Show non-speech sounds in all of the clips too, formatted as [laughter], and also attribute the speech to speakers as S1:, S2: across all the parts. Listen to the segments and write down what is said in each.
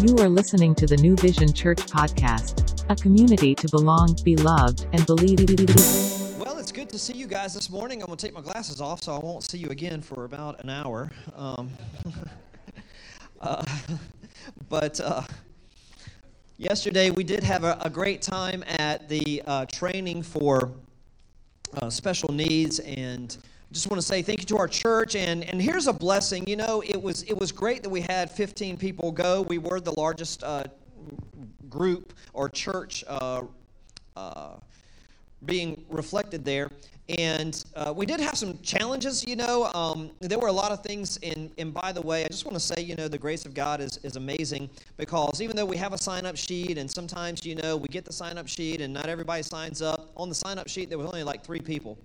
S1: You are listening to the New Vision Church podcast, a community to belong, be loved, and believe.
S2: Well, it's good to see you guys this morning. I'm going to take my glasses off so I won't see you again for about an hour. Um, [laughs] uh, [laughs] but uh, yesterday we did have a, a, great time at the uh, training for uh, special needs and just want to say thank you to our church and and here's a blessing you know it was it was great that we had 15 people go. We were the largest uh, group or church uh, uh, being reflected there and uh, we did have some challenges you know um, there were a lot of things and and by the way i just want to say you know the grace of god is, is amazing because even though we have a sign up sheet and sometimes you know we get the sign up sheet and not everybody signs up on the sign up sheet there was only like three people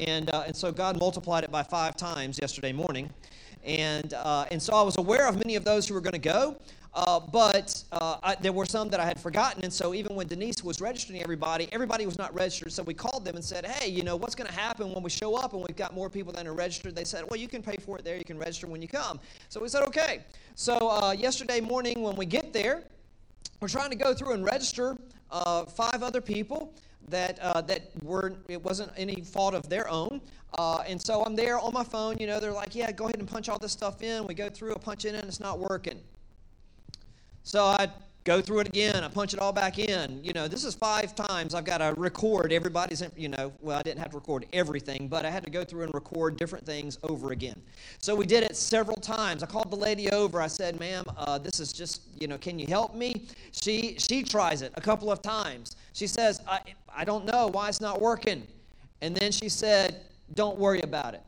S2: and, uh, and so God multiplied it by five times yesterday morning. And, uh, and so I was aware of many of those who were going to go. Uh, but uh, I, there were some that I had forgotten, and so even when Denise was registering everybody, everybody was not registered. So we called them and said, "Hey, you know what's going to happen when we show up and we've got more people than are registered?" They said, "Well, you can pay for it there. You can register when you come." So we said, "Okay." So uh, yesterday morning, when we get there, we're trying to go through and register uh, five other people that uh, that were it wasn't any fault of their own. Uh, and so I'm there on my phone. You know, they're like, "Yeah, go ahead and punch all this stuff in." We go through, I punch it in, and it's not working. So I go through it again. I punch it all back in. You know, this is five times I've got to record everybody's, you know, well, I didn't have to record everything, but I had to go through and record different things over again. So we did it several times. I called the lady over. I said, ma'am, uh, this is just, you know, can you help me? She, she tries it a couple of times. She says, I, I don't know why it's not working. And then she said, don't worry about it.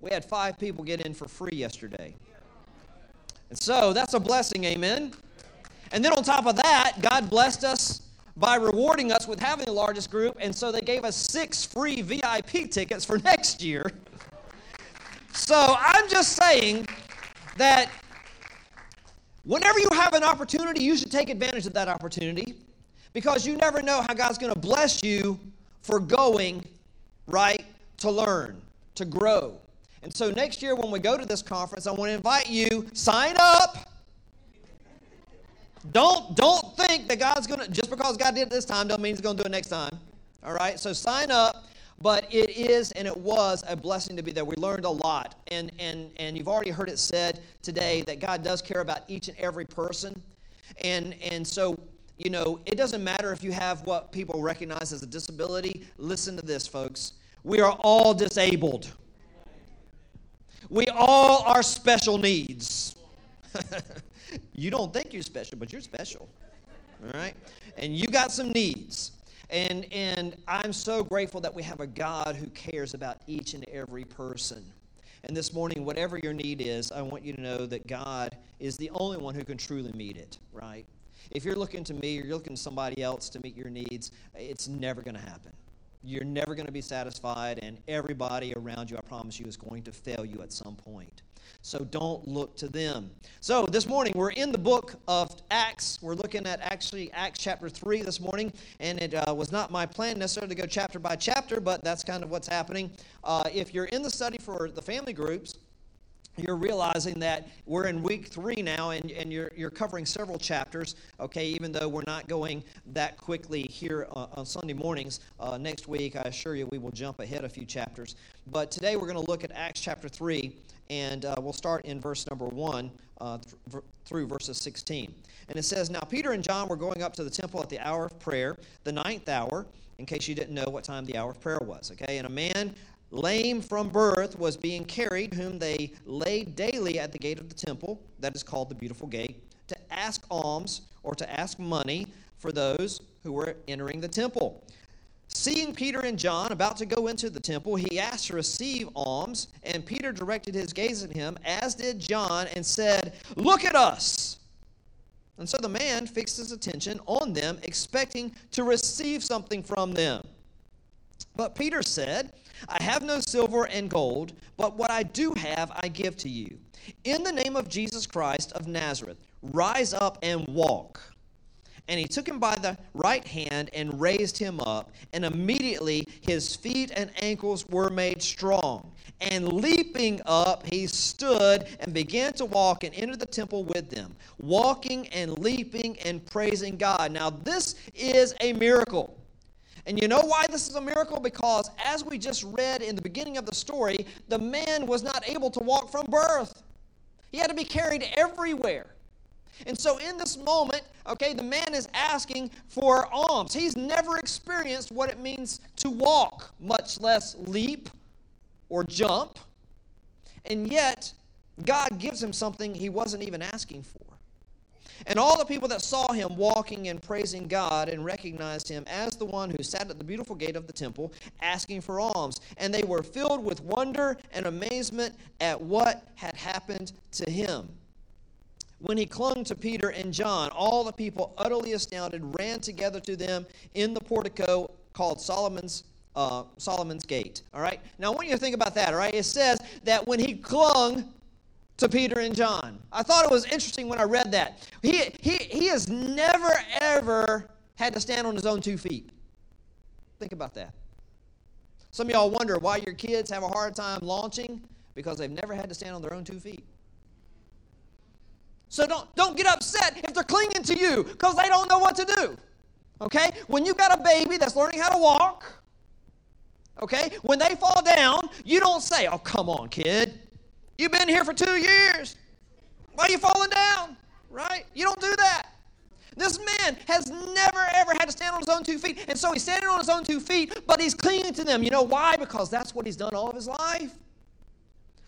S2: We had five people get in for free yesterday. And so that's a blessing, amen. And then on top of that, God blessed us by rewarding us with having the largest group, and so they gave us six free VIP tickets for [laughs] next year. So I'm just saying that whenever you have an opportunity, you should take advantage of that opportunity because you never know how God's going to bless you for going, right, to learn, to grow. And so next year when we go to this conference, I want to invite you, sign up don't don't think that God's gonna just because God did it this time don't mean He's gonna do it next time. All right. So sign up. But it is and it was a blessing to be there. We learned a lot, and and and you've already heard it said today that God does care about each and every person, and and so you know it doesn't matter if you have what people recognize as a disability. Listen to this, folks. We are all disabled. We all are special needs. [laughs] You don't think you're special, but you're special. All right? And you got some needs. And, and I'm so grateful that we have a God who cares about each and every person. And this morning, whatever your need is, I want you to know that God is the only one who can truly meet it, right? If you're looking to me or you're looking to somebody else to meet your needs, it's never going to happen. You're never going to be satisfied, and everybody around you, I promise you, is going to fail you at some point. So don't look to them. So this morning we're in the book of Acts. We're looking at actually Acts chapter 3 this morning. And it uh, was not my plan necessarily to go chapter by chapter, but that's kind of what's happening. Uh, if you're in the study for the family groups, you're realizing that we're in week three now and, and you're, you're covering several chapters okay even though we're not going that quickly here uh, on sunday mornings uh, next week i assure you we will jump ahead a few chapters but today we're going to look at acts chapter 3 and uh, we'll start in verse number 1 uh, th- through verses 16. And it says, Now Peter and John were going up to the temple at the hour of prayer, the ninth hour, in case you didn't know what time the hour of prayer was. Okay, and a man lame from birth was being carried, whom they laid daily at the gate of the temple, that is called the Beautiful Gate, to ask alms or to ask money for those who were entering the temple. Seeing Peter and John about to go into the temple, he asked to receive alms, and Peter directed his gaze at him, as did John, and said, Look at us! And so the man fixed his attention on them, expecting to receive something from them. But Peter said, I have no silver and gold, but what I do have I give to you. In the name of Jesus Christ of Nazareth, rise up and walk. And he took him by the right hand and raised him up, and immediately his feet and ankles were made strong. And leaping up, he stood and began to walk and entered the temple with them, walking and leaping and praising God. Now, this is a miracle. And you know why this is a miracle? Because as we just read in the beginning of the story, the man was not able to walk from birth, he had to be carried everywhere. And so, in this moment, okay, the man is asking for alms. He's never experienced what it means to walk, much less leap or jump. And yet, God gives him something he wasn't even asking for. And all the people that saw him walking and praising God and recognized him as the one who sat at the beautiful gate of the temple asking for alms. And they were filled with wonder and amazement at what had happened to him. When he clung to Peter and John, all the people, utterly astounded, ran together to them in the portico called Solomon's uh, Solomon's Gate. All right. Now, I want you to think about that. All right. It says that when he clung to Peter and John, I thought it was interesting when I read that. He he he has never ever had to stand on his own two feet. Think about that. Some of y'all wonder why your kids have a hard time launching because they've never had to stand on their own two feet. So don't, don't get upset if they're clinging to you because they don't know what to do. Okay? When you've got a baby that's learning how to walk, okay, when they fall down, you don't say, oh, come on, kid. You've been here for two years. Why are you falling down? Right? You don't do that. This man has never ever had to stand on his own two feet. And so he's standing on his own two feet, but he's clinging to them. You know why? Because that's what he's done all of his life.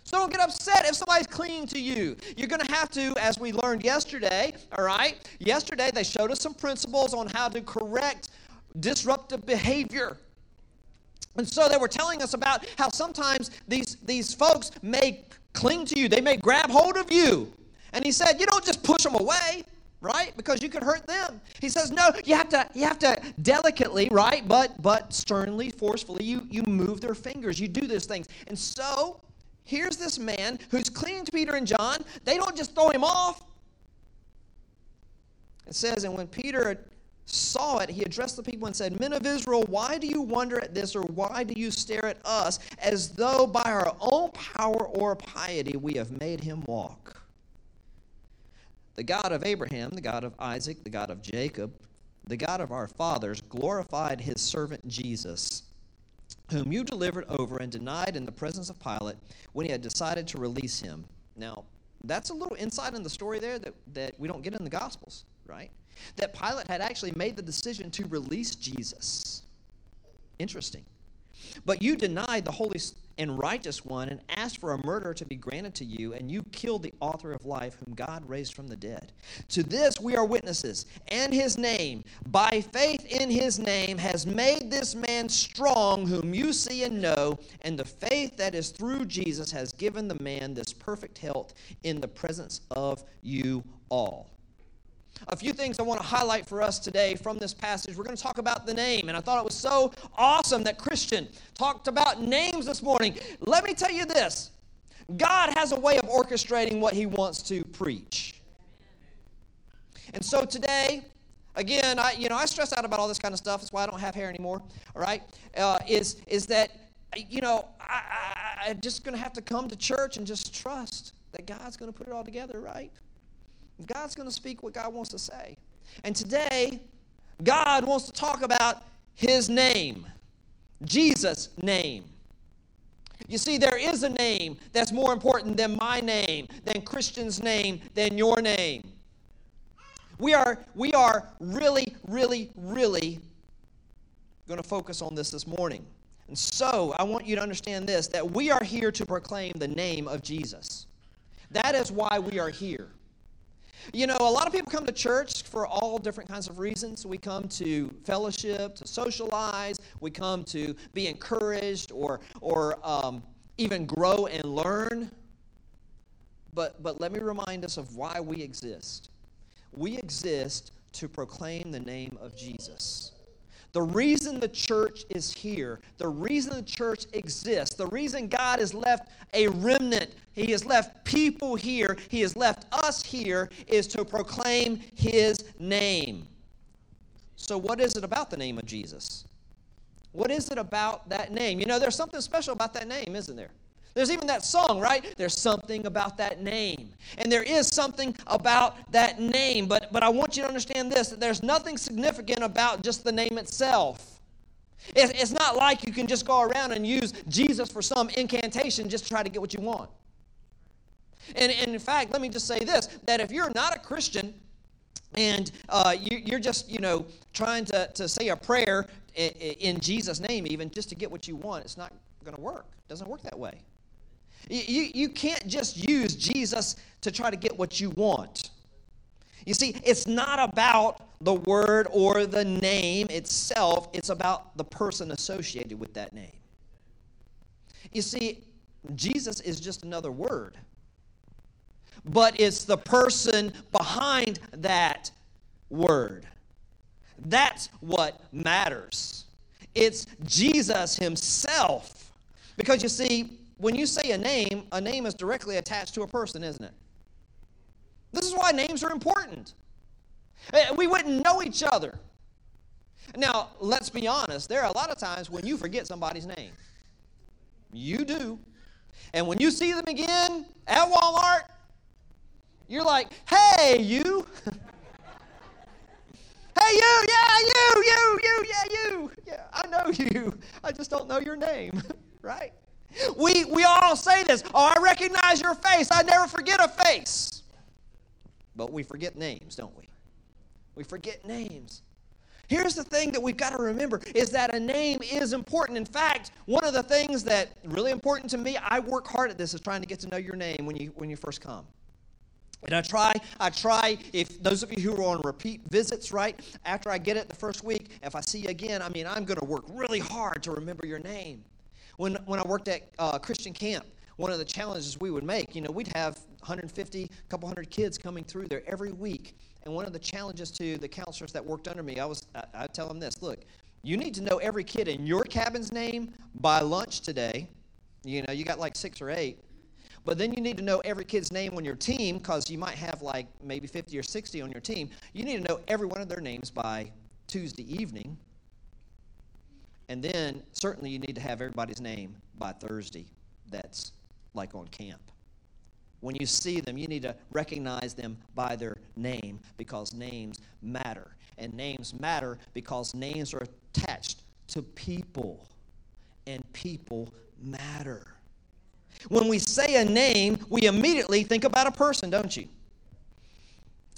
S2: So don't get upset if somebody's clinging to you. You're going to have to, as we learned yesterday, all right? Yesterday, they showed us some principles on how to correct disruptive behavior. And so they were telling us about how sometimes these, these folks may cling to you, they may grab hold of you. And he said, You don't just push them away right because you could hurt them he says no you have to you have to delicately right but but sternly forcefully you you move their fingers you do those things and so here's this man who's clinging to Peter and John. They don't just throw him off. It says, and when Peter saw it, he addressed the people and said, Men of Israel, why do you wonder at this, or why do you stare at us, as though by our own power or piety we have made him walk? The God of Abraham, the God of Isaac, the God of Jacob, the God of our fathers glorified his servant Jesus whom you delivered over and denied in the presence of Pilate when he had decided to release him. Now, that's a little insight in the story there that, that we don't get in the Gospels, right? That Pilate had actually made the decision to release Jesus. Interesting. But you denied the Holy and righteous one and asked for a murder to be granted to you, and you killed the author of life, whom God raised from the dead. To this we are witnesses, and his name, by faith in his name, has made this man strong, whom you see and know, and the faith that is through Jesus has given the man this perfect health in the presence of you all. A few things I want to highlight for us today from this passage. We're going to talk about the name, and I thought it was so awesome that Christian talked about names this morning. Let me tell you this God has a way of orchestrating what He wants to preach. And so today, again, I you know I stress out about all this kind of stuff. That's why I don't have hair anymore. All right, uh, is is that you know I, I, I'm just going to have to come to church and just trust that God's going to put it all together, right? God's going to speak what God wants to say. And today, God wants to talk about his name, Jesus' name. You see, there is a name that's more important than my name, than Christian's name, than your name. We are, we are really, really, really going to focus on this this morning. And so, I want you to understand this that we are here to proclaim the name of Jesus. That is why we are here. You know, a lot of people come to church for all different kinds of reasons. We come to fellowship, to socialize, we come to be encouraged or, or um, even grow and learn. But, but let me remind us of why we exist. We exist to proclaim the name of Jesus. The reason the church is here, the reason the church exists, the reason God has left a remnant, He has left people here, He has left us here, is to proclaim His name. So, what is it about the name of Jesus? What is it about that name? You know, there's something special about that name, isn't there? There's even that song, right? There's something about that name. And there is something about that name. But, but I want you to understand this that there's nothing significant about just the name itself. It's not like you can just go around and use Jesus for some incantation just to try to get what you want. And, and in fact, let me just say this that if you're not a Christian, and uh, you, are just, you know, trying to, to say a prayer in, in Jesus' name, even just to get what you want, it's not going to work. It doesn't work that way. You, you can't just use Jesus to try to get what you want. You see, it's not about the word or the name itself, it's about the person associated with that name. You see, Jesus is just another word, but it's the person behind that word. That's what matters. It's Jesus Himself. Because you see, when you say a name, a name is directly attached to a person, isn't it? This is why names are important. Eh, we wouldn't know each other. Now, let's be honest, there are a lot of times when you forget somebody's name. You do. And when you see them again at Walmart, you're like, hey, you. [laughs] hey, you, yeah, you, you, you, yeah, you. Yeah, I know you. I just don't know your name, [laughs] right? We, we all say this. Oh, I recognize your face. I never forget a face. But we forget names, don't we? We forget names. Here's the thing that we've got to remember is that a name is important. In fact, one of the things that really important to me, I work hard at this is trying to get to know your name when you when you first come. And I try, I try, if those of you who are on repeat visits, right, after I get it the first week, if I see you again, I mean, I'm going to work really hard to remember your name. When, when I worked at uh, Christian camp, one of the challenges we would make, you know, we'd have 150, a couple hundred kids coming through there every week. And one of the challenges to the counselors that worked under me, I was, I, I tell them this: look, you need to know every kid in your cabin's name by lunch today. You know, you got like six or eight. But then you need to know every kid's name on your team because you might have like maybe 50 or 60 on your team. You need to know every one of their names by Tuesday evening. And then certainly you need to have everybody's name by Thursday that's like on camp. When you see them, you need to recognize them by their name because names matter. And names matter because names are attached to people, and people matter. When we say a name, we immediately think about a person, don't you?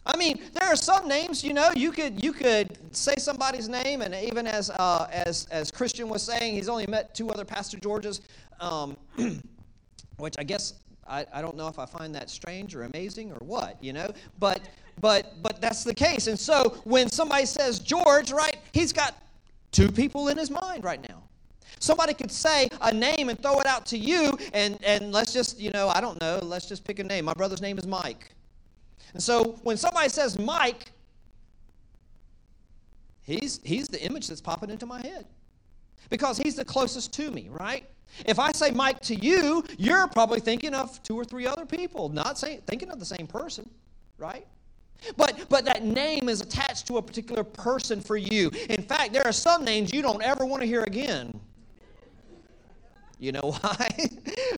S2: I mean, there are some names, you know, you could you could say somebody's name, and even as uh, as as Christian was saying, he's only met two other Pastor Georges, um, [clears throat] which I guess I, I don't know if I find that strange or amazing or what, you know, but but but that's the case. And so when somebody says George, right, he's got two people in his mind right now. Somebody could say a name and throw it out to you, and and let's just you know I don't know, let's just pick a name. My brother's name is Mike. And so when somebody says Mike, he's, he's the image that's popping into my head because he's the closest to me, right? If I say Mike to you, you're probably thinking of two or three other people, not saying, thinking of the same person, right? But, but that name is attached to a particular person for you. In fact, there are some names you don't ever want to hear again. You know [laughs] why?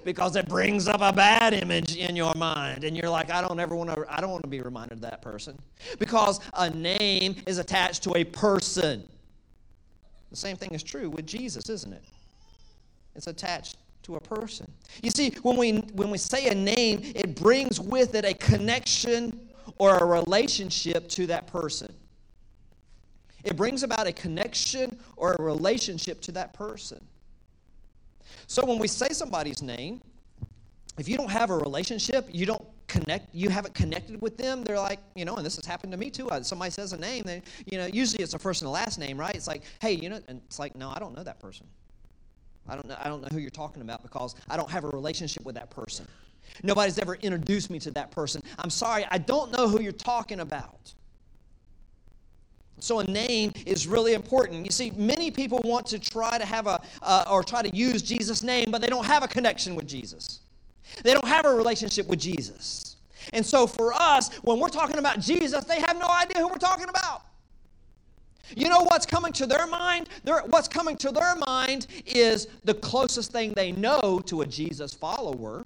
S2: because it brings up a bad image in your mind and you're like I don't ever want to I don't want to be reminded of that person. Because a name is attached to a person. The same thing is true with Jesus, isn't it? It's attached to a person. You see, when we when we say a name, it brings with it a connection or a relationship to that person. It brings about a connection or a relationship to that person. So when we say somebody's name, if you don't have a relationship, you don't connect, you haven't connected with them, they're like, you know, and this has happened to me too. Uh, somebody says a name, then, you know, usually it's a first and a last name, right? It's like, hey, you know, and it's like, no, I don't know that person. I don't know, I don't know who you're talking about because I don't have a relationship with that person. Nobody's ever introduced me to that person. I'm sorry, I don't know who you're talking about. So a name is really important. You see, many people want to try to have a, uh, or try to use Jesus' name, but they don't have a connection with Jesus. They don't have a relationship with Jesus. And so for us, when we're talking about Jesus, they have no idea who we're talking about. You know what's coming to their mind? Their, what's coming to their mind is the closest thing they know to a Jesus follower.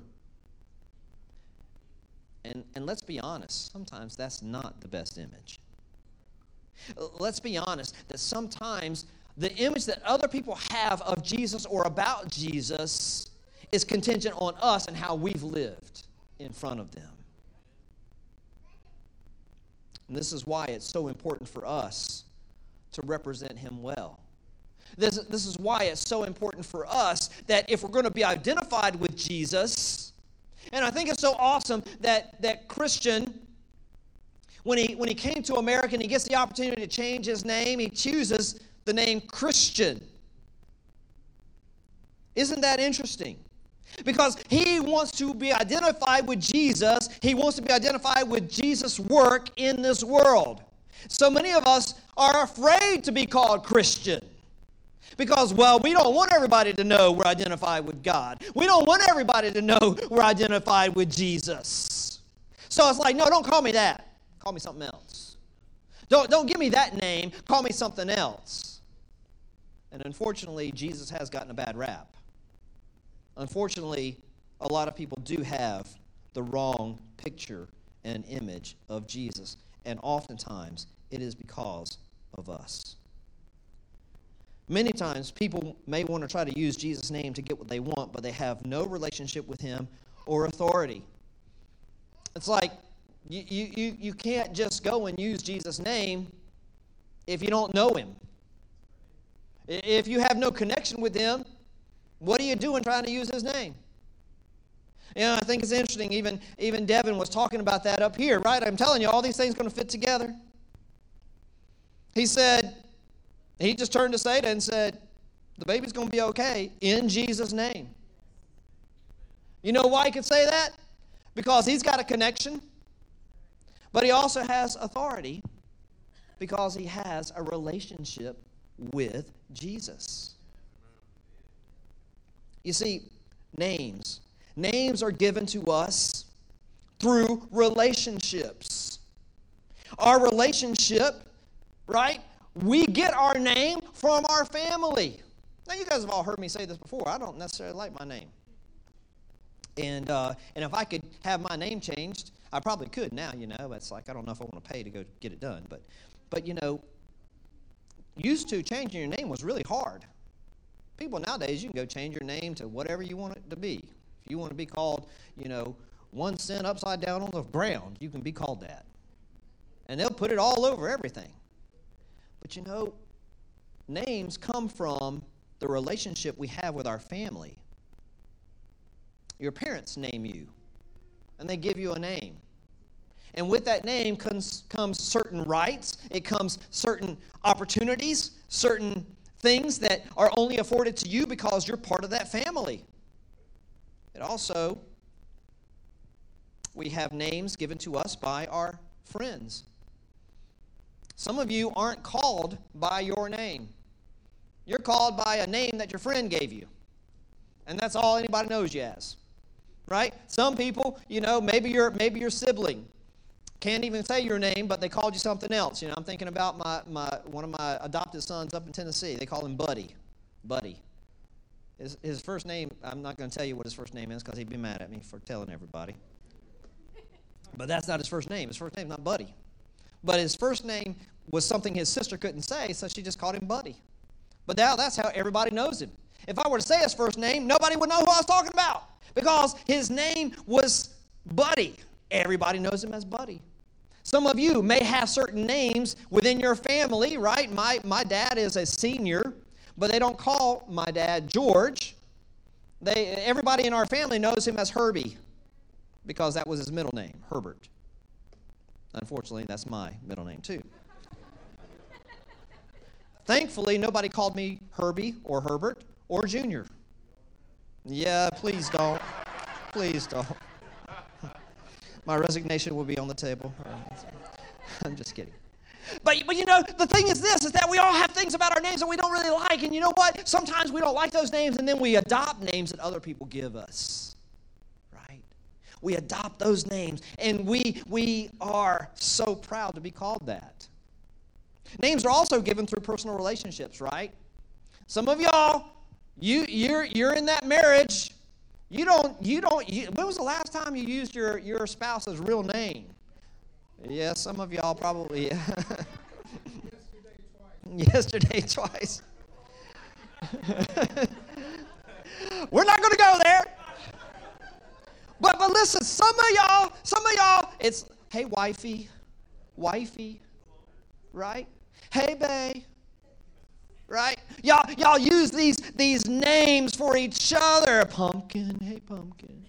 S2: And, and let's be honest, sometimes that's not the best image. Let's be honest that sometimes the image that other people have of Jesus or about Jesus is contingent on us and how we've lived in front of them. And this is why it's so important for us to represent him well. This, this is why it's so important for us that if we're going to be identified with Jesus, and I think it's so awesome that, that Christian, when he, when he came to America and he gets the opportunity to change his name, he chooses the name Christian. Isn't that interesting? Because he wants to be identified with Jesus. He wants to be identified with Jesus' work in this world. So many of us are afraid to be called Christian. Because, well, we don't want everybody to know we're identified with God. We don't want everybody to know we're identified with Jesus. So it's like, no, don't call me that. Call me something else. Don't, don't give me that name. Call me something else. And unfortunately, Jesus has gotten a bad rap. Unfortunately, a lot of people do have the wrong picture and image of Jesus, and oftentimes it is because of us. Many times, people may want to try to use Jesus' name to get what they want, but they have no relationship with Him or authority. It's like you, you, you can't just go and use Jesus' name if you don't know Him. If you have no connection with Him, what are you doing trying to use his name? You know, I think it's interesting. Even, even Devin was talking about that up here, right? I'm telling you, all these things going to fit together. He said, he just turned to Seda and said, the baby's going to be okay in Jesus' name. You know why he could say that? Because he's got a connection, but he also has authority because he has a relationship with Jesus. You see, names. Names are given to us through relationships. Our relationship, right? We get our name from our family. Now, you guys have all heard me say this before. I don't necessarily like my name. And, uh, and if I could have my name changed, I probably could now, you know. It's like, I don't know if I want to pay to go get it done. But, but you know, used to changing your name was really hard. People nowadays, you can go change your name to whatever you want it to be. If you want to be called, you know, one cent upside down on the ground, you can be called that. And they'll put it all over everything. But you know, names come from the relationship we have with our family. Your parents name you, and they give you a name. And with that name comes, comes certain rights, it comes certain opportunities, certain things that are only afforded to you because you're part of that family. It also, we have names given to us by our friends. Some of you aren't called by your name. You're called by a name that your friend gave you. And that's all anybody knows you as. Right? Some people, you know, maybe your maybe your sibling can't even say your name, but they called you something else. You know, I'm thinking about my, my one of my adopted sons up in Tennessee. They call him Buddy. Buddy. His, his first name, I'm not going to tell you what his first name is because he'd be mad at me for telling everybody. But that's not his first name. His first name's not Buddy. But his first name was something his sister couldn't say, so she just called him Buddy. But now that's how everybody knows him. If I were to say his first name, nobody would know who I was talking about because his name was Buddy. Everybody knows him as Buddy. Some of you may have certain names within your family, right? My, my dad is a senior, but they don't call my dad George. They, everybody in our family knows him as Herbie because that was his middle name, Herbert. Unfortunately, that's my middle name too. Thankfully, nobody called me Herbie or Herbert or Junior. Yeah, please don't. Please don't. My resignation will be on the table. [laughs] I'm just kidding. But, but you know, the thing is this, is that we all have things about our names that we don't really like. And you know what? Sometimes we don't like those names and then we adopt names that other people give us. Right? We adopt those names and we, we are so proud to be called that. Names are also given through personal relationships, right? Some of y'all, you you're you're in that marriage. You don't you don't you, when was the last time you used your your spouse's real name? Yeah, some of y'all probably [laughs] Yesterday twice. [laughs] We're not going to go there. But but listen, some of y'all, some of y'all, it's hey wifey, wifey, right? Hey bae. Right? Y'all y'all use these these names for each other. Pumpkin, hey pumpkin.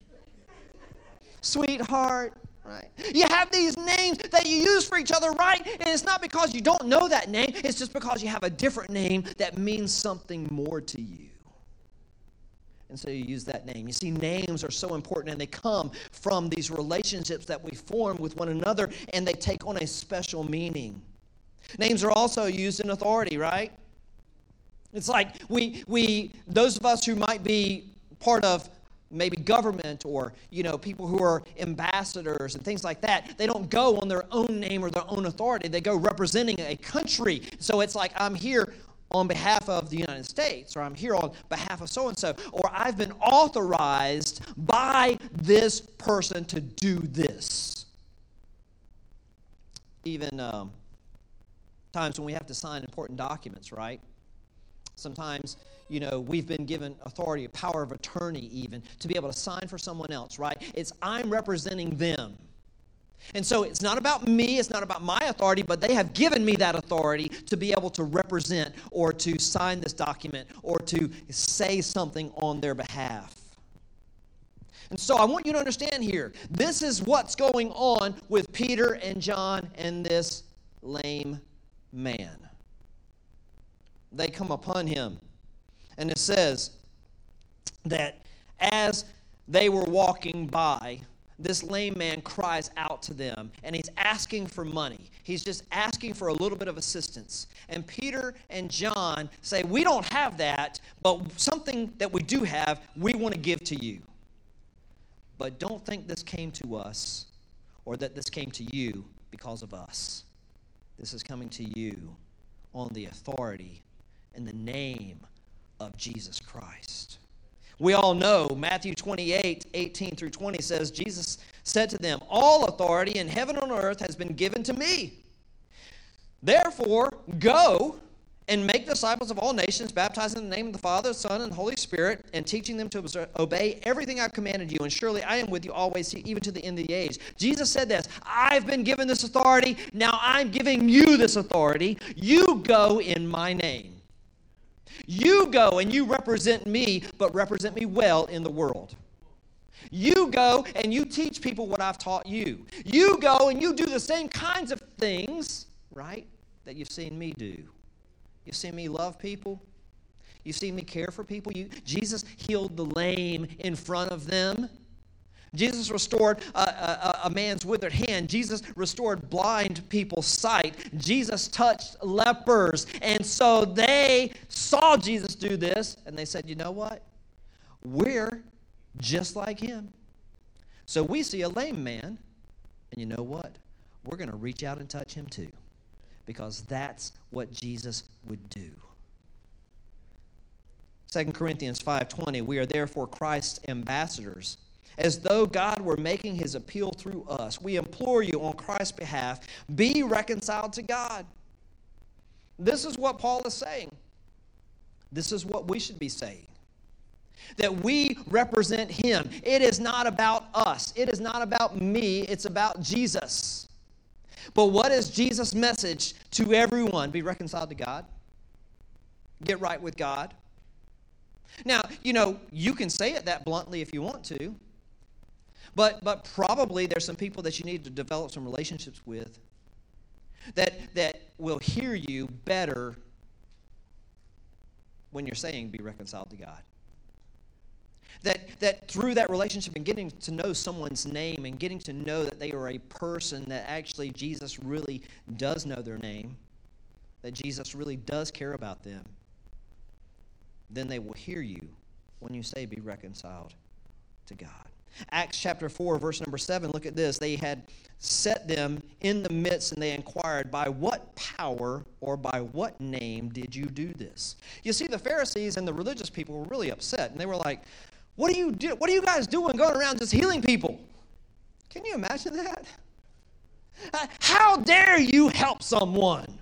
S2: Sweetheart, right? You have these names that you use for each other, right? And it's not because you don't know that name, it's just because you have a different name that means something more to you. And so you use that name. You see, names are so important and they come from these relationships that we form with one another and they take on a special meaning. Names are also used in authority, right? It's like we, we those of us who might be part of maybe government or you know people who are ambassadors and things like that they don't go on their own name or their own authority they go representing a country so it's like i'm here on behalf of the United States, or I'm here on behalf of so and so, or I've been authorized by this person to do this. Even um, times when we have to sign important documents, right? Sometimes, you know, we've been given authority, a power of attorney, even to be able to sign for someone else, right? It's I'm representing them. And so it's not about me, it's not about my authority, but they have given me that authority to be able to represent or to sign this document or to say something on their behalf. And so I want you to understand here this is what's going on with Peter and John and this lame man. They come upon him, and it says that as they were walking by, this lame man cries out to them and he's asking for money. He's just asking for a little bit of assistance. And Peter and John say, We don't have that, but something that we do have, we want to give to you. But don't think this came to us or that this came to you because of us. This is coming to you on the authority and the name of Jesus Christ. We all know Matthew 28 18 through 20 says, Jesus said to them, All authority in heaven and on earth has been given to me. Therefore, go and make disciples of all nations, baptizing in the name of the Father, Son, and Holy Spirit, and teaching them to obey everything I've commanded you. And surely I am with you always, even to the end of the age. Jesus said this I've been given this authority. Now I'm giving you this authority. You go in my name. You go and you represent me, but represent me well in the world. You go and you teach people what I've taught you. You go and you do the same kinds of things, right, that you've seen me do. You've seen me love people. You've seen me care for people. You, Jesus healed the lame in front of them. Jesus restored a, a, a, man's withered hand. Jesus restored blind people's sight. Jesus touched lepers. And so they saw Jesus do this and they said, you know what? We're just like him. So we see a lame man, and you know what? We're going to reach out and touch him too because that's what Jesus would do. 2 Corinthians 5:20 We are therefore Christ's ambassadors as though God were making his appeal through us. We implore you on Christ's behalf, be reconciled to God. This is what Paul is saying. This is what we should be saying. That we represent him. It is not about us. It is not about me. It's about Jesus. But what is Jesus' message to everyone? Be reconciled to God. Get right with God. Now, you know, you can say it that bluntly if you want to. But, but probably there's some people that you need to develop some relationships with that, that will hear you better when you're saying be reconciled to God. That, that through that relationship and getting to know someone's name and getting to know that they are a person that actually Jesus really does know their name, that Jesus really does care about them, then they will hear you when you say be reconciled to God. Acts chapter 4, verse number 7, look at this. They had set them in the midst and they inquired, By what power or by what name did you do this? You see, the Pharisees and the religious people were really upset and they were like, What are you, do- what are you guys doing going around just healing people? Can you imagine that? How dare you help someone?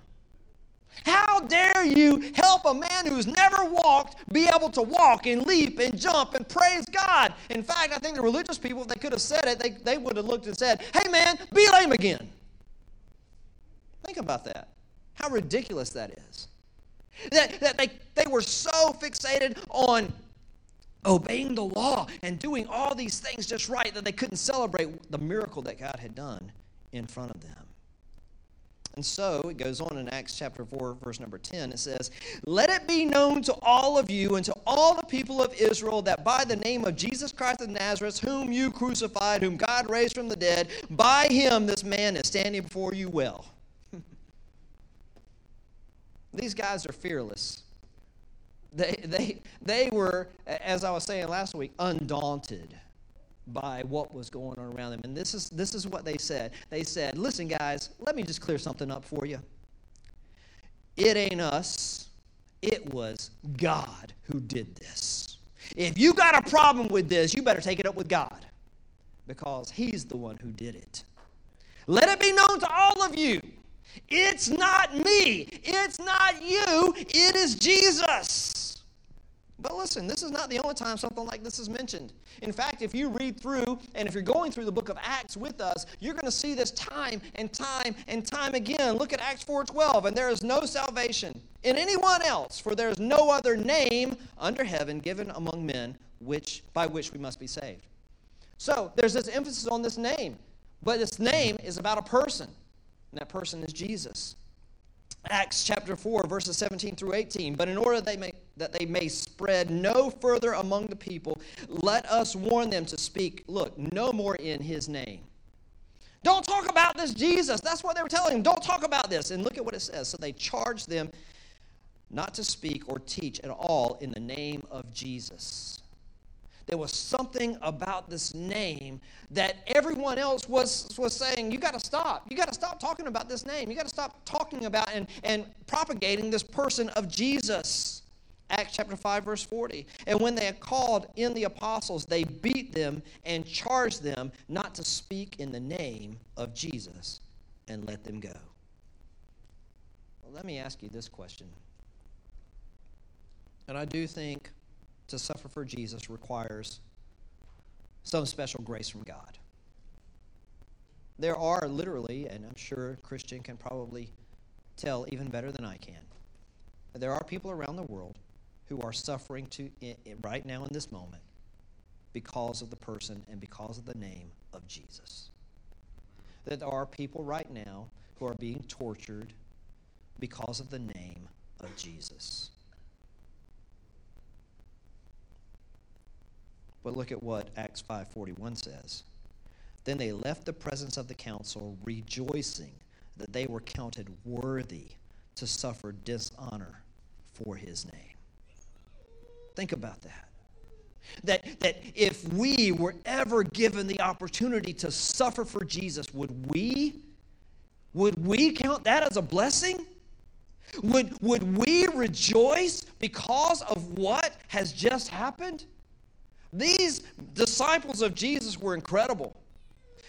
S2: How dare you help a man who's never walked be able to walk and leap and jump and praise God? In fact, I think the religious people, if they could have said it, they, they would have looked and said, Hey man, be lame again. Think about that. How ridiculous that is. That, that they, they were so fixated on obeying the law and doing all these things just right that they couldn't celebrate the miracle that God had done in front of them. And so it goes on in Acts chapter 4, verse number 10. It says, Let it be known to all of you and to all the people of Israel that by the name of Jesus Christ of Nazareth, whom you crucified, whom God raised from the dead, by him this man is standing before you well. [laughs] These guys are fearless. They, they, they were, as I was saying last week, undaunted by what was going on around them. And this is, this is what they said. They said, Listen, guys, let me just clear something up for you. It ain't us, it was God who did this. If you got a problem with this, you better take it up with God because He's the one who did it. Let it be known to all of you. It's not me. It's not you. It is Jesus. But listen, this is not the only time something like this is mentioned. In fact, if you read through and if you're going through the book of Acts with us, you're going to see this time and time and time again. Look at Acts 4:12, and there is no salvation in anyone else, for there is no other name under heaven given among men which by which we must be saved. So, there's this emphasis on this name, but this name is about a person, and that person is Jesus. Acts chapter 4, verses 17 through 18. But in order they may, that they may spread no further among the people, let us warn them to speak, look, no more in his name. Don't talk about this Jesus. That's what they were telling him. Don't talk about this. And look at what it says. So they charged them not to speak or teach at all in the name of Jesus there was something about this name that everyone else was, was saying, you got to stop. You got to stop talking about this name. You got to stop talking about and, and propagating this person of Jesus. Acts chapter 5, verse 40. And when they had called in the apostles, they beat them and charged them not to speak in the name of Jesus and let them go. Well, let me ask you this question. And I do think to suffer for Jesus requires some special grace from God. There are literally, and I'm sure Christian can probably tell even better than I can, there are people around the world who are suffering to right now in this moment because of the person and because of the name of Jesus. That there are people right now who are being tortured because of the name of Jesus. But look at what Acts 5:41 says. Then they left the presence of the council rejoicing that they were counted worthy to suffer dishonor for his name. Think about that. That, that if we were ever given the opportunity to suffer for Jesus, would we would we count that as a blessing? Would, would we rejoice because of what has just happened? These disciples of Jesus were incredible.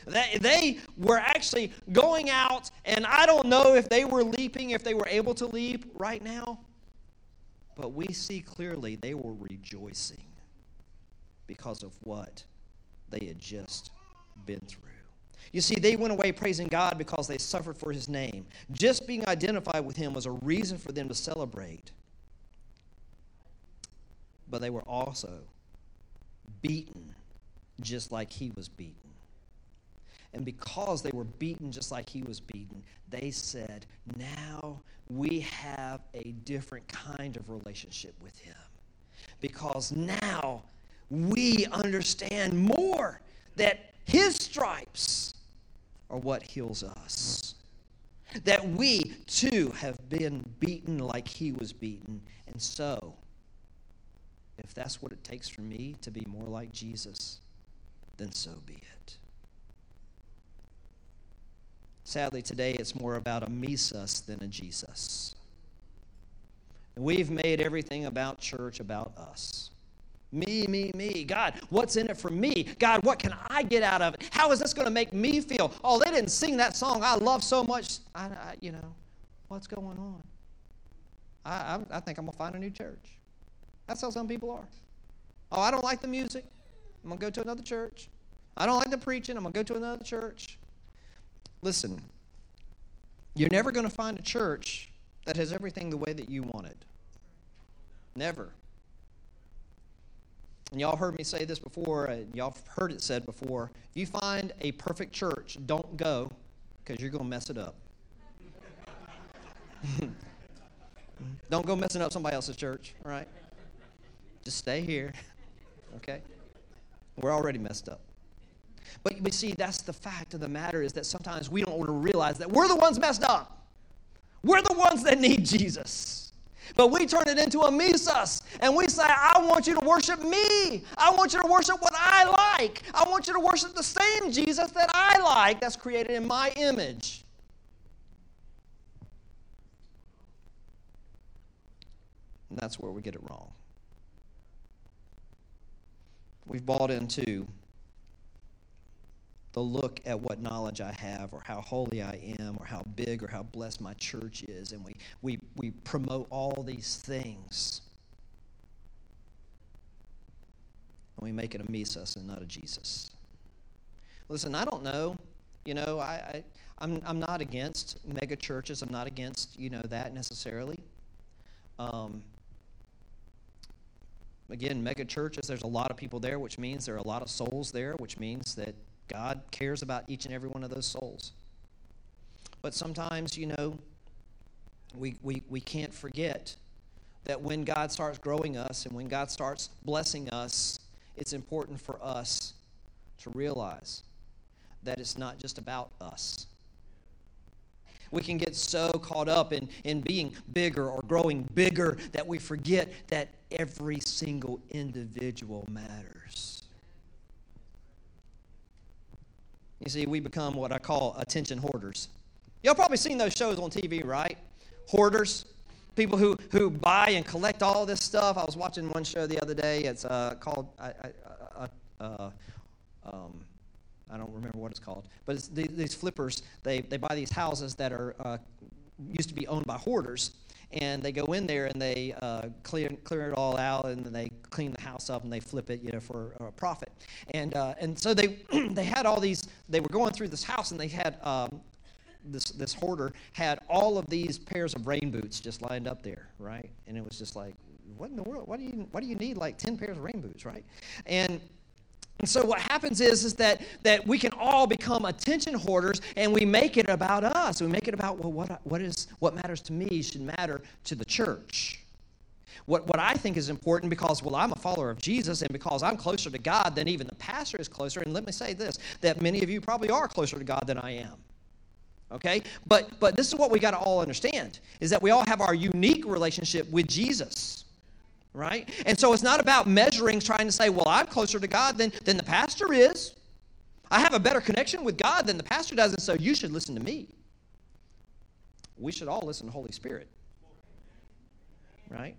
S2: They, were actually going out, and I don't know if they were leaping, if they were able to leap right now, but we see clearly they were rejoicing because of what they had just been through. You see, they went away praising God because they suffered for his name. Just being identified with him was a reason for them to celebrate. But they were also beaten just like he was beaten. And because they were beaten just like he was beaten, they said, Now we have a different kind of relationship with him. Because now we understand more that his stripes are what heals us. That we too have been beaten like he was beaten. And so if that's what it takes for me to be more like Jesus, then so be it. Sadly, today it's more about a Mises than a Jesus. We've made everything about church about us. Me, me, me. God, what's in it for me? God, what can I get out of it? How is this going to make me feel? Oh, they didn't sing that song I love so much. I, I you know, what's going on? I, I, I think I'm going to find a new church. That's how some people are. Oh, I don't like the music. I'm going to go to another church. I don't like the preaching. I'm going to go to another church. Listen, you're never going to find a church that has everything the way that you want it. Never. And y'all heard me say this before, uh, y'all heard it said before. If you find a perfect church, don't go because you're going to mess it up. [laughs] don't go messing up somebody else's church, right? Just stay here, okay? We're already messed up. But you see, that's the fact of the matter is that sometimes we don't want to realize that we're the ones messed up. We're the ones that need Jesus. But we turn it into a Mises and we say, I want you to worship me. I want you to worship what I like. I want you to worship the same Jesus that I like that's created in my image. And that's where we get it wrong. We've bought into the look at what knowledge I have or how holy I am or how big or how blessed my church is. And we, we, we promote all these things. And we make it a Mises and not a Jesus. Listen, I don't know. You know, I, I, I'm, I'm not against mega churches. I'm not against, you know, that necessarily. Um, again, mega churches, there's a lot of people there, which means there are a lot of souls there, which means that God cares about each and every one of those souls. But sometimes, you know, we, we, we can't forget that when God starts growing us and when God starts blessing us, it's important for us to realize that it's not just about us. We can get so caught up in, in being bigger or growing bigger that we forget that every single individual matters. You see, we become what I call attention hoarders. Y'all probably seen those shows on TV, right? Hoarders, people who, who buy and collect all this stuff. I was watching one show the other day. It's uh, called, I, I, uh, uh, um, I don't remember what it's called, but it's these, these flippers, they, they buy these houses that are uh, used to be owned by hoarders and they go in there and they uh, clear clear it all out and then they clean the house up and they flip it you know for a profit. And uh, and so they [clears throat] they had all these they were going through this house and they had um, this this hoarder had all of these pairs of rain boots just lined up there right? And it was just like what in the world? What do you what do you need like 10 pairs of rain boots? Right? And and so what happens is, is that, that we can all become attention hoarders and we make it about us. We make it about, well, what, what, is, what matters to me should matter to the church. What, what I think is important because, well, I'm a follower of Jesus and because I'm closer to God than even the pastor is closer. And let me say this that many of you probably are closer to God than I am. Okay? But, but this is what we got to all understand is that we all have our unique relationship with Jesus right? And so it's not about measuring, trying to say, well, I'm closer to God than, than the pastor is. I have a better connection with God than the pastor does, and so you should listen to me. We should all listen to the Holy Spirit, right?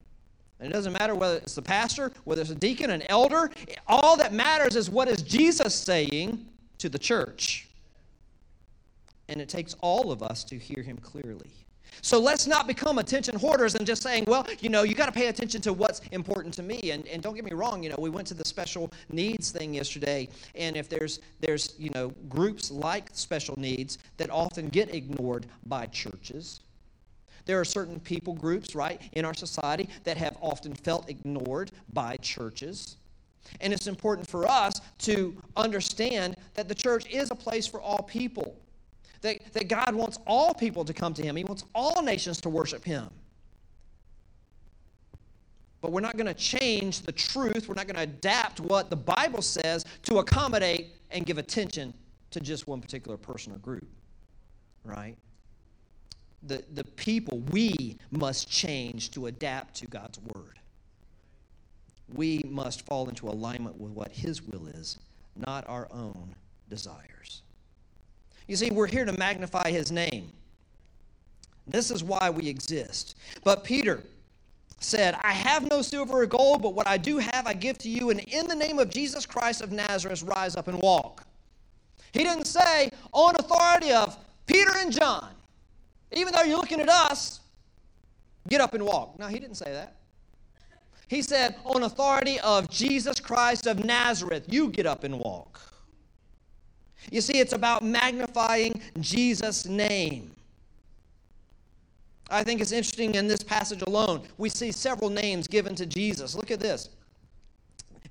S2: And it doesn't matter whether it's the pastor, whether it's a deacon, an elder. All that matters is what is Jesus saying to the church. And it takes all of us to hear him clearly. So let's not become attention hoarders and just saying, well, you know, you got to pay attention to what's important to me. And, and don't get me wrong, you know, we went to the special needs thing yesterday. And if there's, there's, you know, groups like special needs that often get ignored by churches, there are certain people groups, right, in our society that have often felt ignored by churches. And it's important for us to understand that the church is a place for all people. That, that God wants all people to come to Him, He wants all nations to worship Him. But we're not going to change the truth. We're not going to adapt what the Bible says to accommodate and give attention to just one particular person or group. Right? The, the people, we must change to adapt to God's Word. We must fall into alignment with what His will is, not our own desires. You see, we're here to magnify his name. This is why we exist. But Peter said, I have no silver or gold, but what I do have I give to you, and in the name of Jesus Christ of Nazareth, rise up and walk. He didn't say, on authority of Peter and John, even though you're looking at us, get up and walk. No, he didn't say that. He said, on authority of Jesus Christ of Nazareth, you get up and walk. You see, it's about magnifying Jesus' name. I think it's interesting in this passage alone, we see several names given to Jesus. Look at this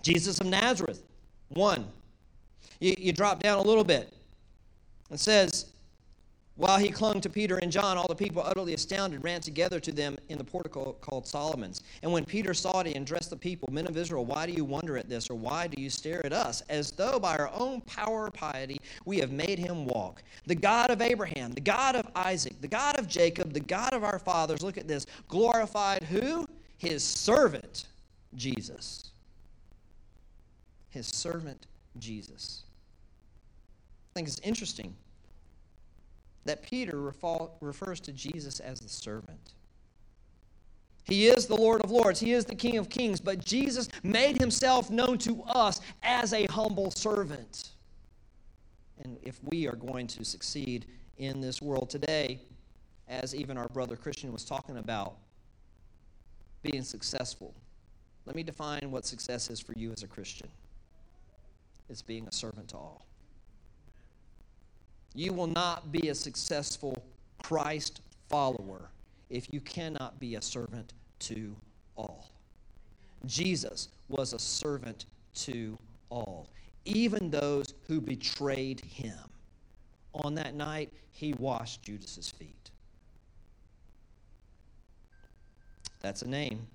S2: Jesus of Nazareth, one. You, you drop down a little bit. It says, while he clung to Peter and John, all the people, utterly astounded, ran together to them in the portico called Solomon's. And when Peter saw it, he addressed the people, Men of Israel, why do you wonder at this, or why do you stare at us, as though by our own power or piety we have made him walk? The God of Abraham, the God of Isaac, the God of Jacob, the God of our fathers, look at this, glorified who? His servant, Jesus. His servant, Jesus. I think it's interesting that Peter refers to Jesus as the servant. He is the Lord of Lords. He is the King of Kings. But Jesus made himself known to us as a humble servant. And if we are going to succeed in this world today, as even our brother Christian was talking about, being successful, let me define what success is for you as a Christian it's being a servant to all. You will not be a successful Christ follower if you cannot be a servant to all. Jesus was a servant to all, even those who betrayed him. On that night, he washed Judas's feet. That's a name.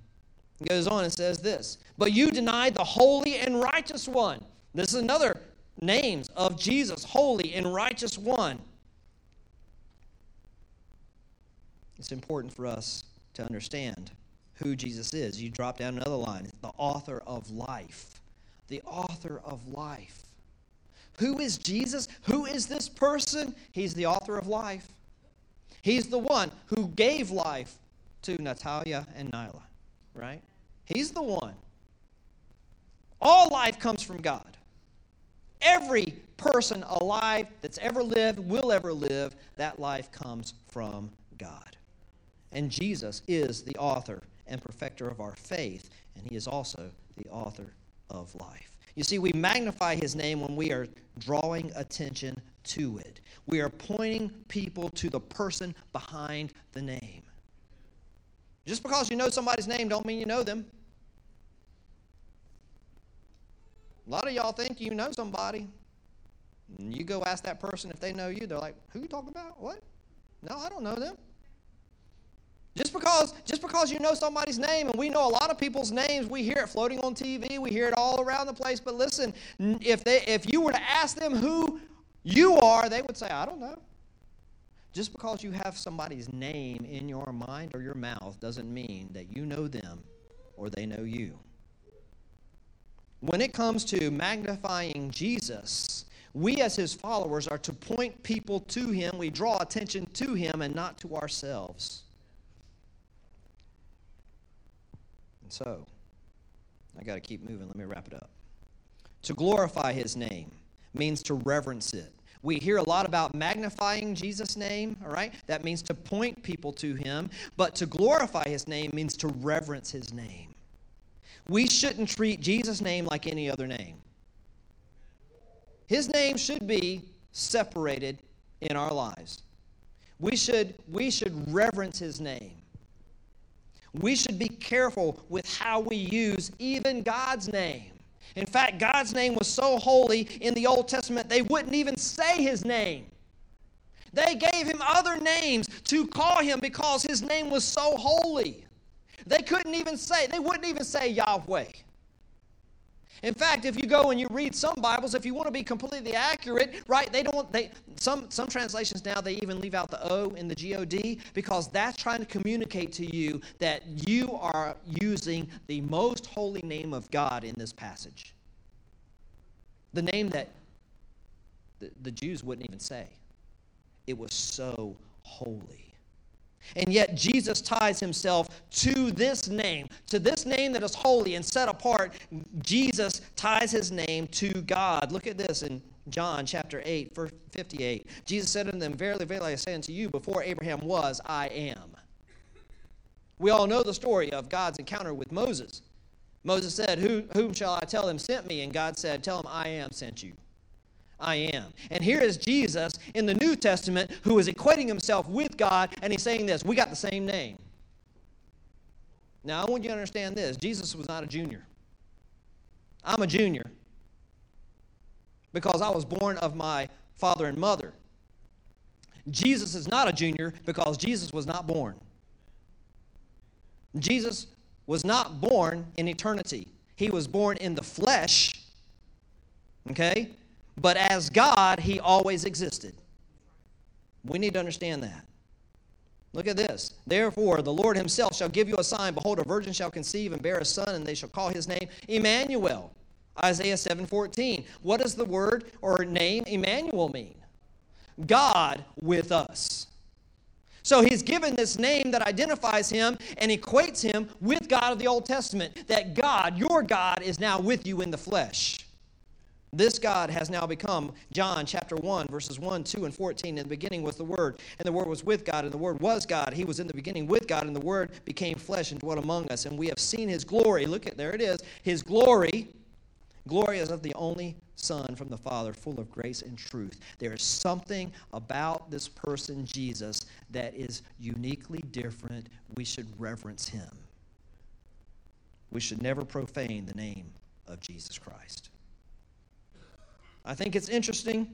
S2: He goes on and says this But you denied the holy and righteous one. This is another names of Jesus, holy and righteous one. It's important for us to understand who Jesus is. You drop down another line the author of life. The author of life. Who is Jesus? Who is this person? He's the author of life. He's the one who gave life to Natalia and Nyla, right? He's the one. All life comes from God. Every person alive that's ever lived, will ever live, that life comes from God. And Jesus is the author and perfecter of our faith, and he is also the author of life. You see, we magnify his name when we are drawing attention to it. We are pointing people to the person behind the name. Just because you know somebody's name don't mean you know them. A lot of y'all think you know somebody. And you go ask that person if they know you, they're like, Who you talking about? What? No, I don't know them. Just because, just because you know somebody's name, and we know a lot of people's names, we hear it floating on TV, we hear it all around the place. But listen, if they if you were to ask them who you are, they would say, I don't know. Just because you have somebody's name in your mind or your mouth doesn't mean that you know them or they know you. When it comes to magnifying Jesus, we as his followers are to point people to him. We draw attention to him and not to ourselves. And so, I got to keep moving. Let me wrap it up. To glorify his name means to reverence it. We hear a lot about magnifying Jesus' name, all right? That means to point people to him. But to glorify his name means to reverence his name. We shouldn't treat Jesus' name like any other name. His name should be separated in our lives. We should, we should reverence his name. We should be careful with how we use even God's name. In fact, God's name was so holy in the Old Testament, they wouldn't even say his name. They gave him other names to call him because his name was so holy. They couldn't even say, they wouldn't even say Yahweh. In fact, if you go and you read some Bibles, if you want to be completely accurate, right, they don't they some some translations now they even leave out the O in the God because that's trying to communicate to you that you are using the most holy name of God in this passage. The name that the, the Jews wouldn't even say. It was so holy. And yet, Jesus ties himself to this name, to this name that is holy and set apart. Jesus ties his name to God. Look at this in John chapter 8, verse 58. Jesus said unto them, Verily, verily, I say unto you, before Abraham was, I am. We all know the story of God's encounter with Moses. Moses said, Who, Whom shall I tell him sent me? And God said, Tell him, I am sent you. I am. And here is Jesus in the New Testament who is equating himself with God, and he's saying this We got the same name. Now, I want you to understand this Jesus was not a junior. I'm a junior because I was born of my father and mother. Jesus is not a junior because Jesus was not born. Jesus was not born in eternity. He was born in the flesh, okay? But as God, he always existed. We need to understand that. Look at this. Therefore, the Lord himself shall give you a sign. Behold, a virgin shall conceive and bear a son, and they shall call his name Emmanuel. Isaiah 7:14. What does the word or name Emmanuel mean? God with us. So he's given this name that identifies him and equates him with God of the Old Testament. That God, your God, is now with you in the flesh. This God has now become, John chapter 1, verses 1, 2, and 14. In the beginning was the Word, and the Word was with God, and the Word was God. He was in the beginning with God, and the Word became flesh and dwelt among us. And we have seen His glory. Look at, there it is. His glory Glory is of the only Son from the Father, full of grace and truth. There is something about this person, Jesus, that is uniquely different. We should reverence him. We should never profane the name of Jesus Christ. I think it's interesting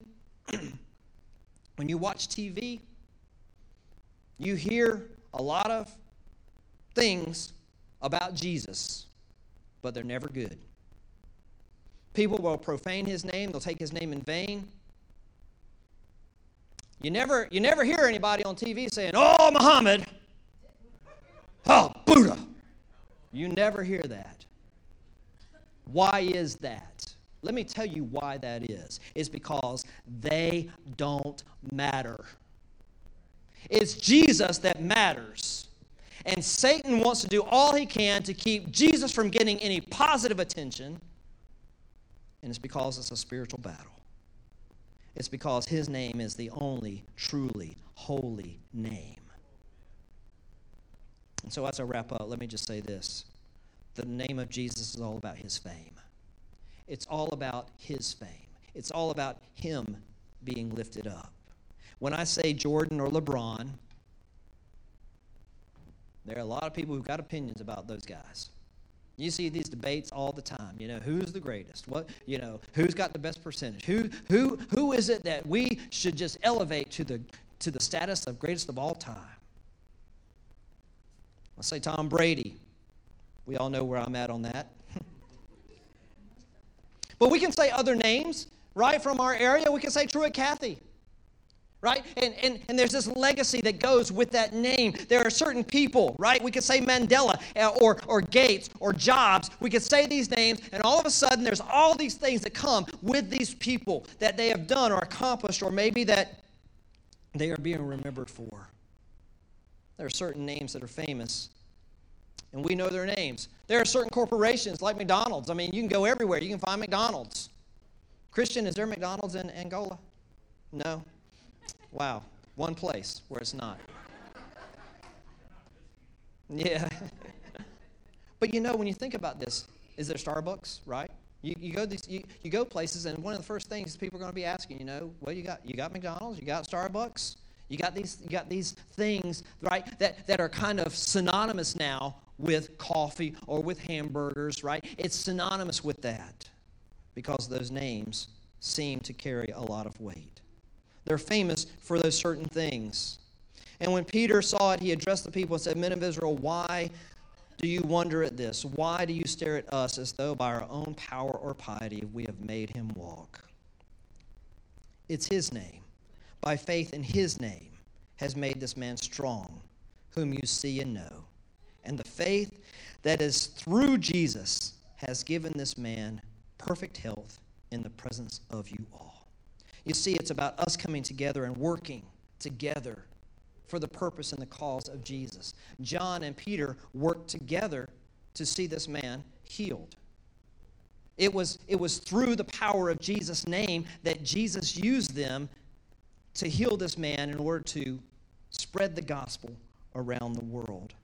S2: [clears throat] when you watch TV, you hear a lot of things about Jesus, but they're never good. People will profane his name, they'll take his name in vain. You never, you never hear anybody on TV saying, Oh, Muhammad, oh, Buddha. You never hear that. Why is that? Let me tell you why that is. It's because they don't matter. It's Jesus that matters. And Satan wants to do all he can to keep Jesus from getting any positive attention and it's because it's a spiritual battle. It's because his name is the only truly holy name. And so, as I wrap up, let me just say this the name of Jesus is all about his fame. It's all about his fame. It's all about him being lifted up. When I say Jordan or LeBron, there are a lot of people who've got opinions about those guys. You see these debates all the time. You know, who's the greatest? What, you know, who's got the best percentage? Who who who is it that we should just elevate to the to the status of greatest of all time? Let's say Tom Brady. We all know where I'm at on that. [laughs] but we can say other names, right, from our area. We can say Truett Cathy right? And, and, and there's this legacy that goes with that name. There are certain people, right? We could say Mandela uh, or, or Gates or Jobs. We could say these names, and all of a sudden there's all these things that come with these people that they have done or accomplished, or maybe that they are being remembered for. There are certain names that are famous, and we know their names. There are certain corporations like McDonald's. I mean, you can go everywhere, you can find McDonald's. Christian, is there McDonald's in Angola? No. Wow, one place where it's not. [laughs] Yeah. [laughs] but you know, when you think about this, is there Starbucks, right? You, you go these you, you go places and one of the first things people are going to be asking, you know, well, you got? You got McDonald's, you got Starbucks, you got these you got these things, right, that, that are kind of synonymous now with coffee or with hamburgers, right? It's synonymous with that because those names seem to carry a lot of weight. They're famous for those certain things. And when Peter saw it, he addressed the people and said, Men of Israel, why do you wonder at this? Why do you stare at us as though by our own power or piety we have made him walk? It's his name. By faith in his name has made this man strong, whom you see and know. And the faith that is through Jesus has given this man perfect health in the presence of you all. You see, it's about us coming together and working together for the purpose and the cause of Jesus. John and Peter worked together to see this man healed. It was, it was through the power of Jesus' name that Jesus used them to heal this man in order to spread the gospel around the world.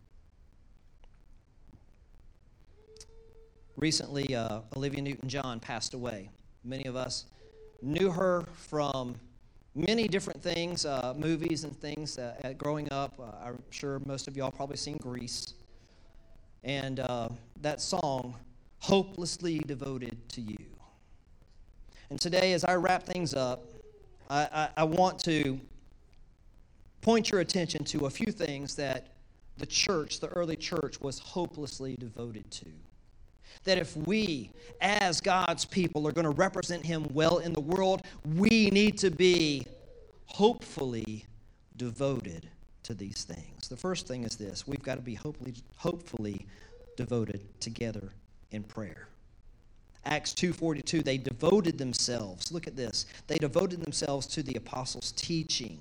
S2: Recently, uh, Olivia Newton John passed away. Many of us knew her from many different things, uh, movies and things uh, growing up. Uh, I'm sure most of y'all probably seen Grease. And uh, that song, Hopelessly Devoted to You. And today, as I wrap things up, I, I, I want to point your attention to a few things that the church, the early church, was hopelessly devoted to that if we, as God's people, are going to represent Him well in the world, we need to be hopefully devoted to these things. The first thing is this we've got to be hopefully, hopefully devoted together in prayer. Acts 2:42 they devoted themselves. Look at this. They devoted themselves to the apostles' teaching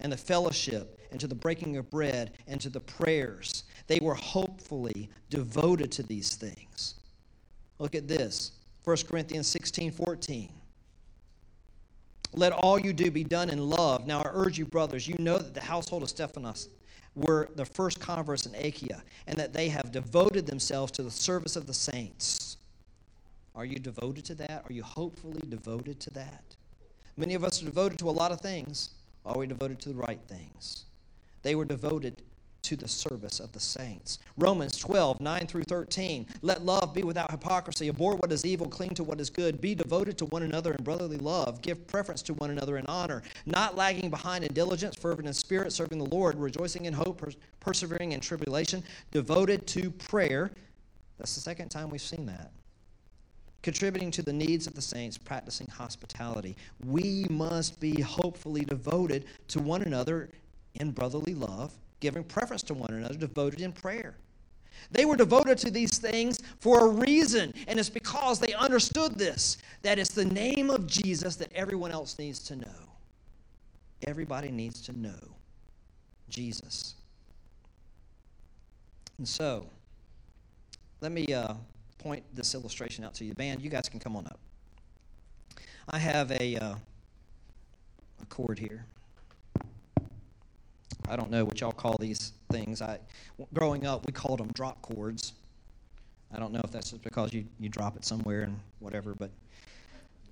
S2: and the fellowship and to the breaking of bread and to the prayers. They were hopefully devoted to these things. Look at this 1 Corinthians 16 14. Let all you do be done in love. Now I urge you, brothers, you know that the household of Stephanas were the first converts in Achaia, and that they have devoted themselves to the service of the saints. Are you devoted to that? Are you hopefully devoted to that? Many of us are devoted to a lot of things. Are we devoted to the right things? They were devoted to the service of the saints. Romans 12, 9 through 13. Let love be without hypocrisy. Abhor what is evil, cling to what is good. Be devoted to one another in brotherly love. Give preference to one another in honor. Not lagging behind in diligence, fervent in spirit, serving the Lord, rejoicing in hope, persevering in tribulation, devoted to prayer. That's the second time we've seen that contributing to the needs of the saints, practicing hospitality. We must be hopefully devoted to one another in brotherly love, giving preference to one another, devoted in prayer. They were devoted to these things for a reason, and it's because they understood this that it's the name of Jesus that everyone else needs to know. Everybody needs to know Jesus. And so, let me uh, point this illustration out to you. Band, you guys can come on up. I have a, uh, a cord here. I don't know what y'all call these things. I, growing up, we called them drop cords. I don't know if that's just because you, you drop it somewhere and whatever, but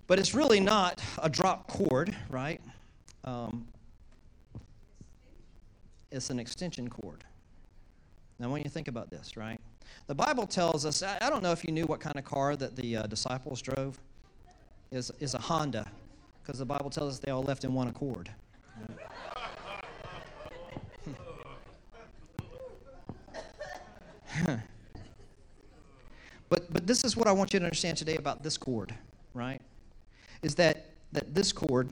S2: but it's really not a drop cord, right? Um, it's an extension cord. Now, when you think about this, right? The Bible tells us, I, don't know if you knew what kind of car that the uh, disciples drove, is, is a Honda, because the Bible tells us they all left in one accord. [laughs] but, but this is what I want you to understand today about this cord, right? Is that, that this cord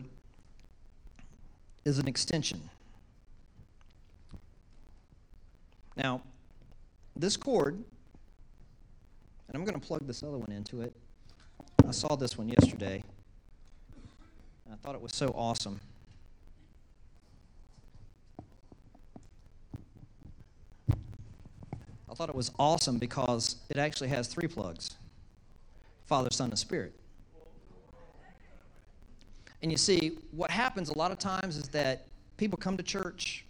S2: is an extension. Now, this cord, and I'm going to plug this other one into it. I saw this one yesterday. I thought it was so awesome. I thought it was awesome because it actually has three plugs Father, Son, and Spirit. And you see, what happens a lot of times is that people come to church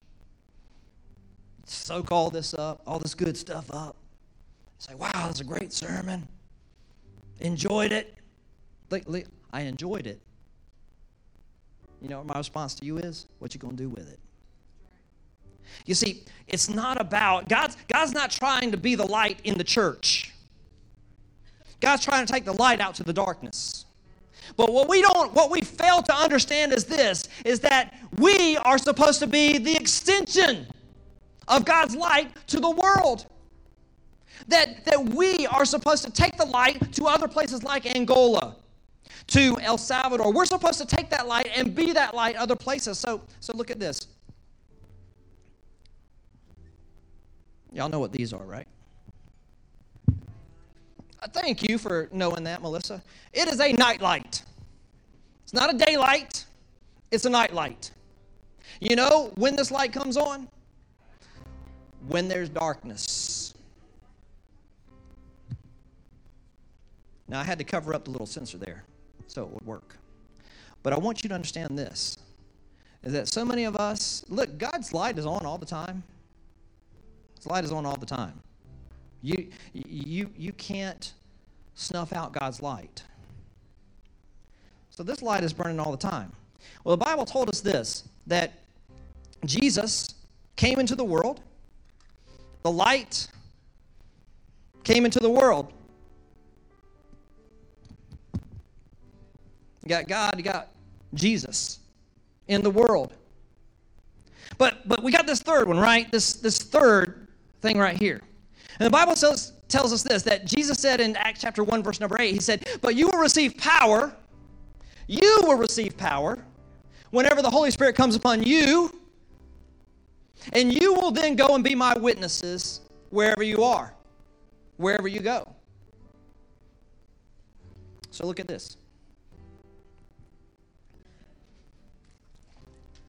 S2: soak all this up, all this good stuff up. Say, wow, that's a great sermon. Enjoyed it. I enjoyed it. You know what my response to you is? What you gonna do with it? You see, it's not about God's God's not trying to be the light in the church. God's trying to take the light out to the darkness. But what we don't what we fail to understand is this is that we are supposed to be the extension of God's light to the world. That, that we are supposed to take the light to other places like Angola, to El Salvador. We're supposed to take that light and be that light other places. So, so look at this. Y'all know what these are, right? Thank you for knowing that, Melissa. It is a night light. It's not a daylight, it's a night light. You know when this light comes on? When there's darkness. Now, I had to cover up the little sensor there so it would work. But I want you to understand this is that so many of us, look, God's light is on all the time. His light is on all the time. You, you, you can't snuff out God's light. So this light is burning all the time. Well, the Bible told us this that Jesus came into the world, the light came into the world. You got God, you got Jesus in the world. But but we got this third one, right? This this third thing right here. And the Bible says, tells us this that Jesus said in Acts chapter 1, verse number 8, He said, But you will receive power, you will receive power whenever the Holy Spirit comes upon you, and you will then go and be my witnesses wherever you are, wherever you go. So look at this.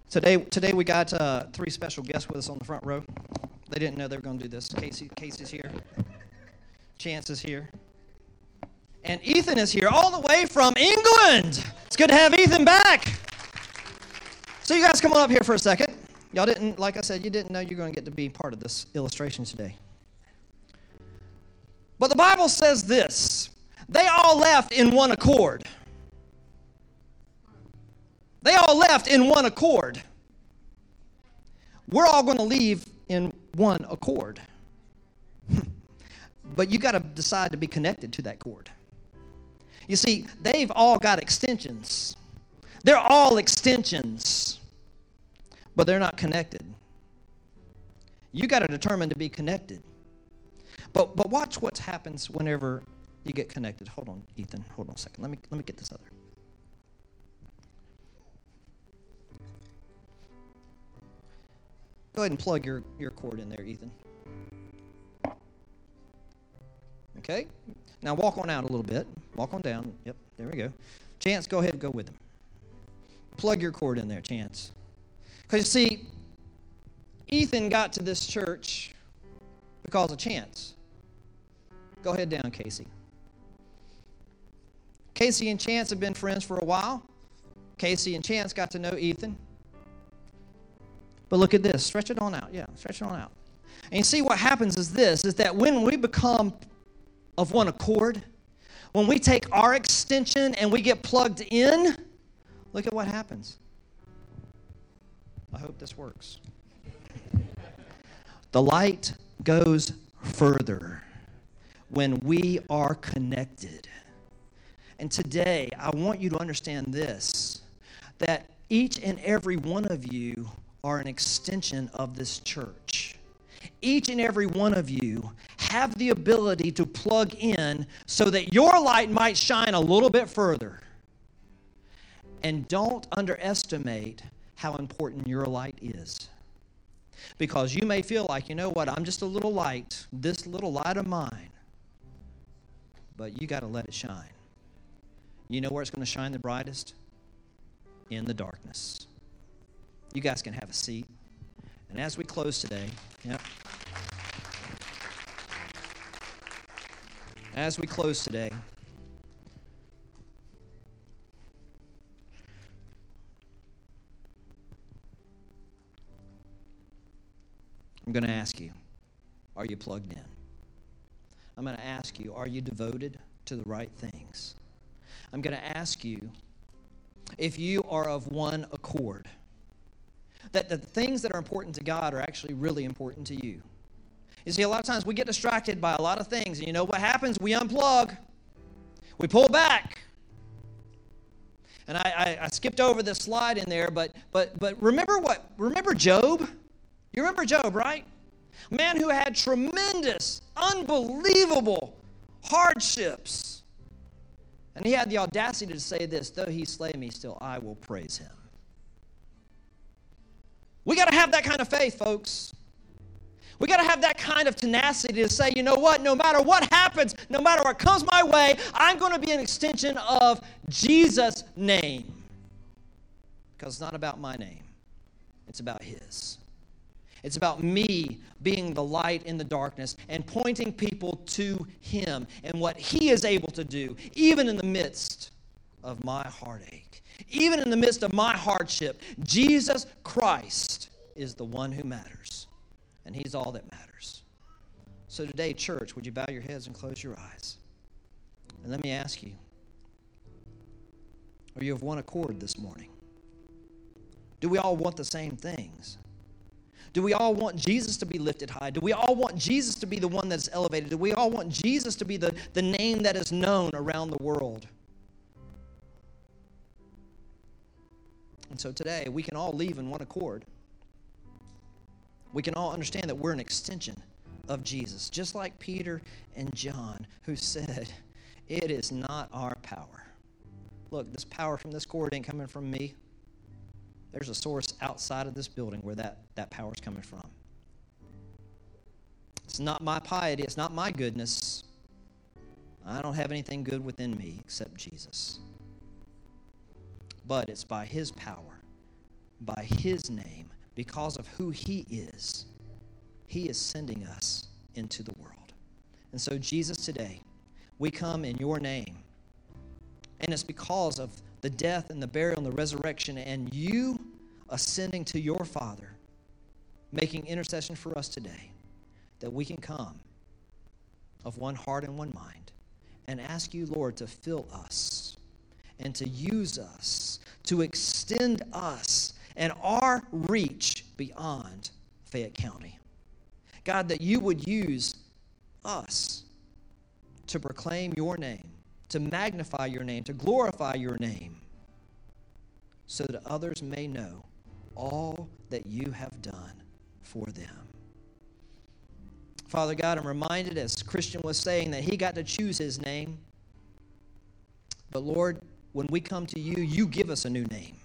S2: Today, today we got uh, three special guests with us on the front row. They didn't know they were going to do this. Casey, Casey's here. Chance is here. And Ethan is here all the way from England. It's good to have Ethan back. So you guys come on up here for a second. Y'all didn't, like I said, you didn't know you're going to get to be part of this illustration today. But the Bible says this they all left in one accord. They all left in one accord. We're all going to leave in one accord. [laughs] but you got to decide to be connected to that cord. You see, they've all got extensions. They're all extensions, but they're not connected. You got to determine to be connected. But but watch what happens whenever you get connected. Hold on, Ethan. Hold on a second. Let me let me get this other. Go ahead and plug your, your cord in there, Ethan. Okay? Now walk on out a little bit. Walk on down. Yep, there we go. Chance, go ahead and go with him. Plug your cord in there, Chance. Because you see, Ethan got to this church because of Chance. Go ahead down, Casey. Casey and Chance have been friends for a while. Casey and Chance got to know Ethan. But look at this. Stretch it on out. Yeah, stretch it on out. And you see what happens is this is that when we become of one accord, when we take our extension and we get plugged in, look at what happens. I hope this works. The light goes further when we are connected. And today, I want you to understand this that each and every one of you are an extension of this church. Each and every one of you have the ability to plug in so that your light might shine a little bit further. And don't underestimate how important your light is. Because you may feel like, you know what, I'm just a little light, this little light of mine. But you got to let it shine. You know where it's going to shine the brightest? In the darkness. You guys can have a seat. And as we close today, yep. As we close today, I'm going to ask you, are you plugged in? I'm going to ask you, are you devoted to the right things? I'm going to ask you if you are of one accord that the things that are important to God are actually really important to you. You see, a lot of times we get distracted by a lot of things, and you know what happens? We unplug, we pull back. And I, I, I skipped over this slide in there, but but but remember what? Remember Job? You remember Job, right? A man who had tremendous, unbelievable hardships. And he had the audacity to say this though he slay me, still I will praise him. We got to have that kind of faith, folks. We got to have that kind of tenacity to say, you know what, no matter what happens, no matter what comes my way, I'm going to be an extension of Jesus' name. Because it's not about my name, it's about His. It's about me being the light in the darkness and pointing people to Him and what He is able to do, even in the midst of my heartache, even in the midst of my hardship. Jesus Christ is the one who matters and He's all that matters. So today, church, would you bow your heads and close your eyes? And let me ask you are you of one accord this morning? Do we all want the same things? Do we all want Jesus to be lifted high? Do we all want Jesus to be the one that's elevated? Do we all want Jesus to be the, the name that is known around the world? And so today, we can all leave in one accord we can all understand that we're an extension of Jesus, just like Peter and John, who said, It is not our power. Look, this power from this cord ain't coming from me. There's a source outside of this building where that, that power is coming from. It's not my piety, it's not my goodness. I don't have anything good within me except Jesus. But it's by His power, by His name, because of who He is, He is sending us into the world. And so, Jesus, today, we come in your name. And it's because of the death and the burial and the resurrection and you ascending to your Father, making intercession for us today, that we can come of one heart and one mind and ask you, Lord, to fill us and to use us, to extend us and our reach beyond Fayette County. God, that you would use us to proclaim your name, to magnify your name, to glorify your name, so that others may know all that you have done for them. Father God, I'm reminded, as Christian was saying, that he got to choose his name. But Lord, when we come to you, you give us a new name.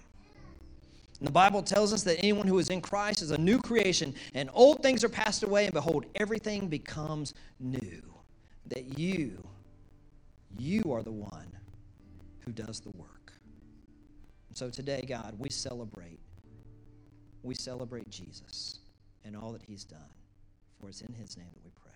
S2: And the Bible tells us that anyone who is in Christ is a new creation, and old things are passed away, and behold, everything becomes new. That you, you are the one who does the work. So today, God, we celebrate. We celebrate Jesus and all that he's done. For it's in his name that we pray.